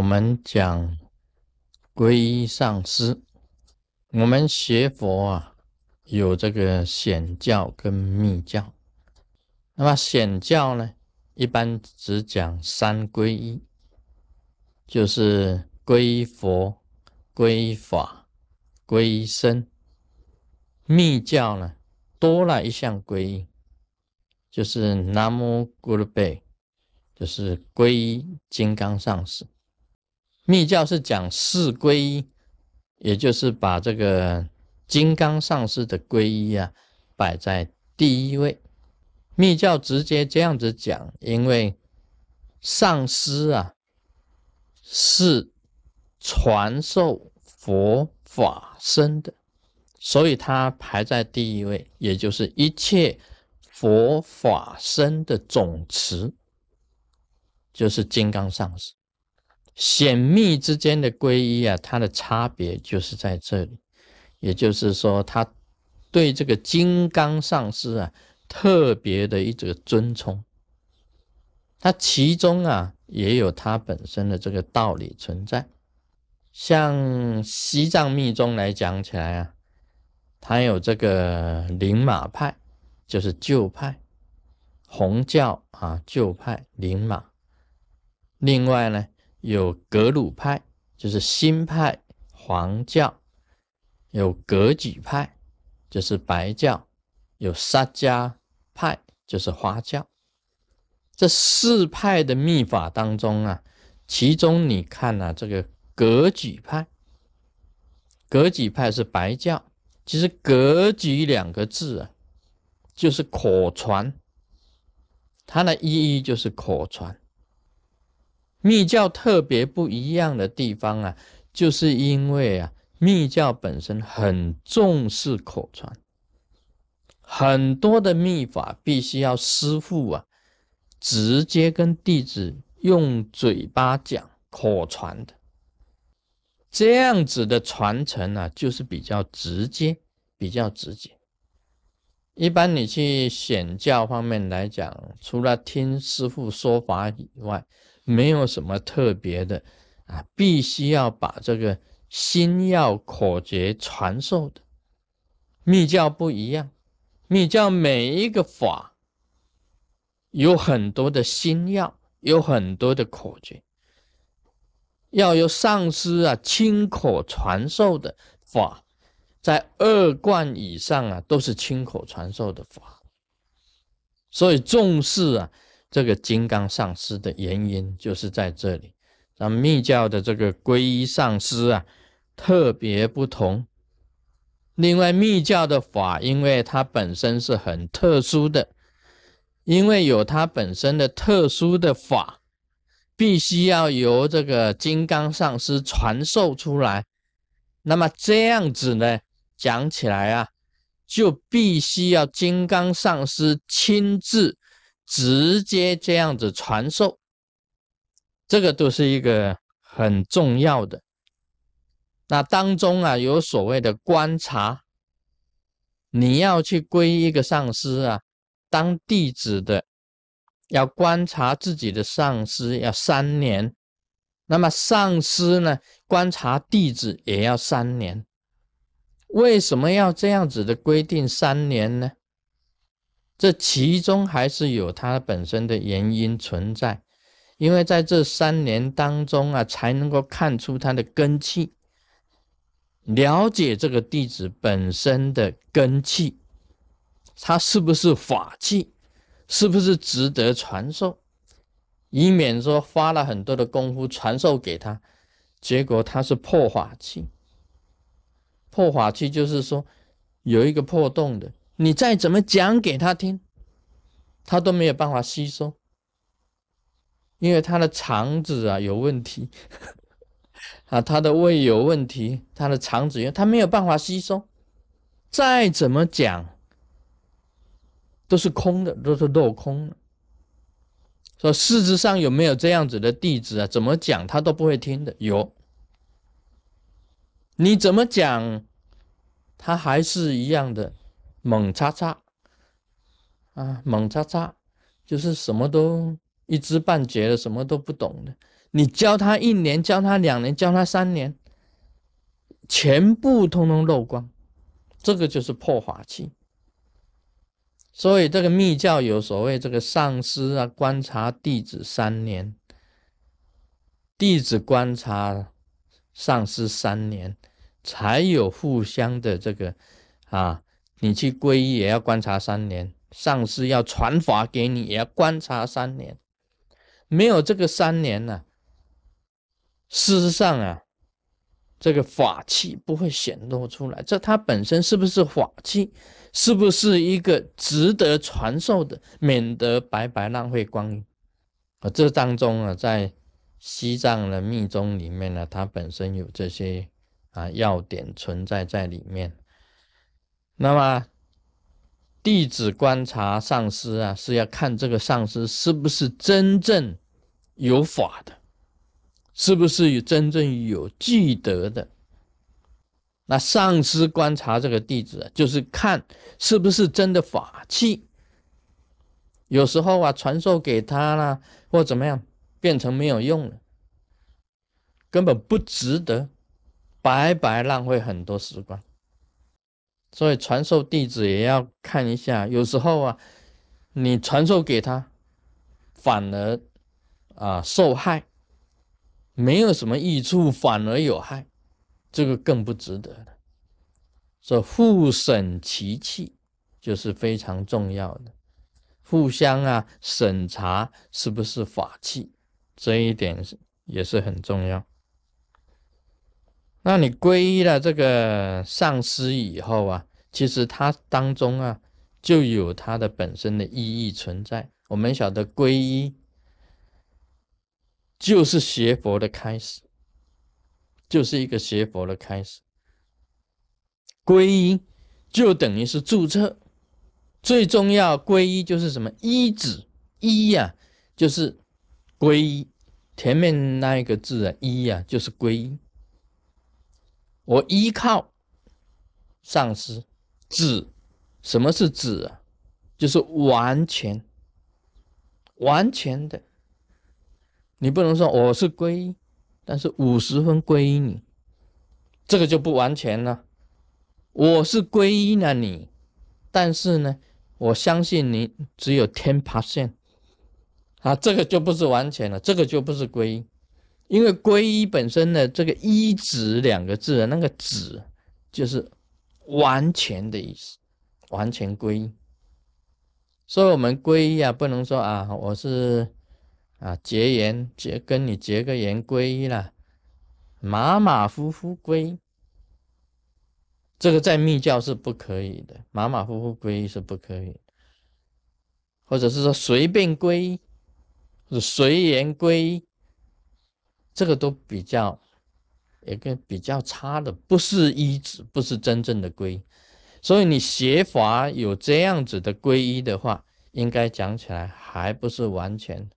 我们讲皈依上师。我们学佛啊，有这个显教跟密教。那么显教呢，一般只讲三皈依，就是皈依佛、皈依法、皈依僧。密教呢，多了一项皈依，就是南无咕噜贝，就是皈依金刚上师。密教是讲四皈依，也就是把这个金刚上师的皈依啊摆在第一位。密教直接这样子讲，因为上师啊是传授佛法僧的，所以他排在第一位，也就是一切佛法僧的总持，就是金刚上师。显密之间的皈依啊，它的差别就是在这里，也就是说，他对这个金刚上师啊，特别的一种尊崇。它其中啊，也有它本身的这个道理存在。像西藏密宗来讲起来啊，它有这个灵马派，就是旧派，红教啊，旧派灵马。另外呢。有格鲁派，就是新派黄教；有格举派，就是白教；有萨迦派，就是花教。这四派的秘法当中啊，其中你看啊，这个格举派，格举派是白教。其实“格举”两个字啊，就是口传，它的意义就是口传。密教特别不一样的地方啊，就是因为啊，密教本身很重视口传，很多的秘法必须要师父啊直接跟弟子用嘴巴讲口传的，这样子的传承啊，就是比较直接，比较直接。一般你去显教方面来讲，除了听师父说法以外，没有什么特别的啊，必须要把这个心要口诀传授的。密教不一样，密教每一个法有很多的心要，有很多的口诀，要由上师啊亲口传授的法，在二贯以上啊都是亲口传授的法，所以重视啊。这个金刚上师的原因就是在这里，咱密教的这个皈依上师啊，特别不同。另外，密教的法，因为它本身是很特殊的，因为有它本身的特殊的法，必须要由这个金刚上师传授出来。那么这样子呢，讲起来啊，就必须要金刚上师亲自。直接这样子传授，这个都是一个很重要的。那当中啊，有所谓的观察，你要去皈一个上师啊，当弟子的要观察自己的上师要三年，那么上师呢，观察弟子也要三年。为什么要这样子的规定三年呢？这其中还是有它本身的原因存在，因为在这三年当中啊，才能够看出他的根气，了解这个弟子本身的根气，他是不是法器，是不是值得传授，以免说花了很多的功夫传授给他，结果他是破法器。破法器就是说有一个破洞的。你再怎么讲给他听，他都没有办法吸收，因为他的肠子啊有问题，啊，他的胃有问题，他的肠子他没有办法吸收，再怎么讲都是空的，都是落空的。说事实上有没有这样子的弟子啊？怎么讲他都不会听的。有，你怎么讲，他还是一样的。猛叉叉啊，猛叉叉，就是什么都一知半解的，什么都不懂的。你教他一年，教他两年，教他三年，全部通通漏光，这个就是破法器。所以这个密教有所谓这个上师啊，观察弟子三年，弟子观察上师三年，才有互相的这个啊，你去皈依也要观察三年，上师要传法给你也要观察三年，没有这个三年呢，事实上啊，这个法器不会显露出来，这它本身是不是法器？是不是一个值得传授的，免得白白浪费光阴啊？这当中啊，在西藏的密宗里面呢，它本身有这些啊要点存在在里面。那么弟子观察上师啊，是要看这个上师是不是真正有法的，是不是有真正有具德的。那上师观察这个弟子，就是看是不是真的法器。有时候啊，传授给他啦，或怎么样，变成没有用了，根本不值得，白白浪费很多时光。所以传授弟子也要看一下，有时候啊，你传授给他，反而啊受害，没有什么益处，反而有害。这个更不值得了。说互审其器，就是非常重要的，互相啊审查是不是法器，这一点是也是很重要。那你皈依了这个上师以后啊，其实它当中啊就有它的本身的意义存在。我们晓得皈依就是学佛的开始。就是一个学佛的开始，皈依就等于是注册，最重要皈依就是什么依止依呀，就是皈依前面那一个字啊依呀，就是皈依。我依靠上师止，什么是止啊？就是完全完全的，你不能说我是皈依。但是五十分归依你，这个就不完全了。我是归依了你，但是呢，我相信你只有 ten percent 啊，这个就不是完全了，这个就不是归依，因为归依本身的这个“依止”两个字的，那个“止”就是完全的意思，完全归依。所以，我们归依啊，不能说啊，我是。啊，结缘结跟你结个缘，皈依了，马马虎虎皈，这个在密教是不可以的，马马虎虎皈依是不可以，或者是说随便皈依，是随缘皈，这个都比较一个比较差的，不是依止，不是真正的皈。所以你学法有这样子的皈依的话，应该讲起来还不是完全。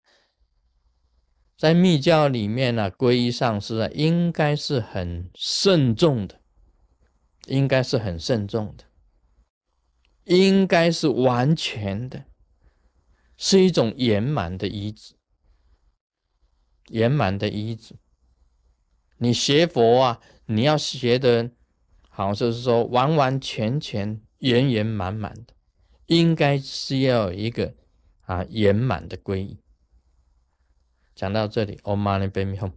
在密教里面呢，皈依上师啊，应该是很慎重的，应该是很慎重的，应该是完全的，是一种圆满的医治，圆满的医治。你学佛啊，你要学的，好就是说完完全全、圆圆满满的，应该是要一个啊圆满的皈依。讲到这里，Om Mani Padme Hum。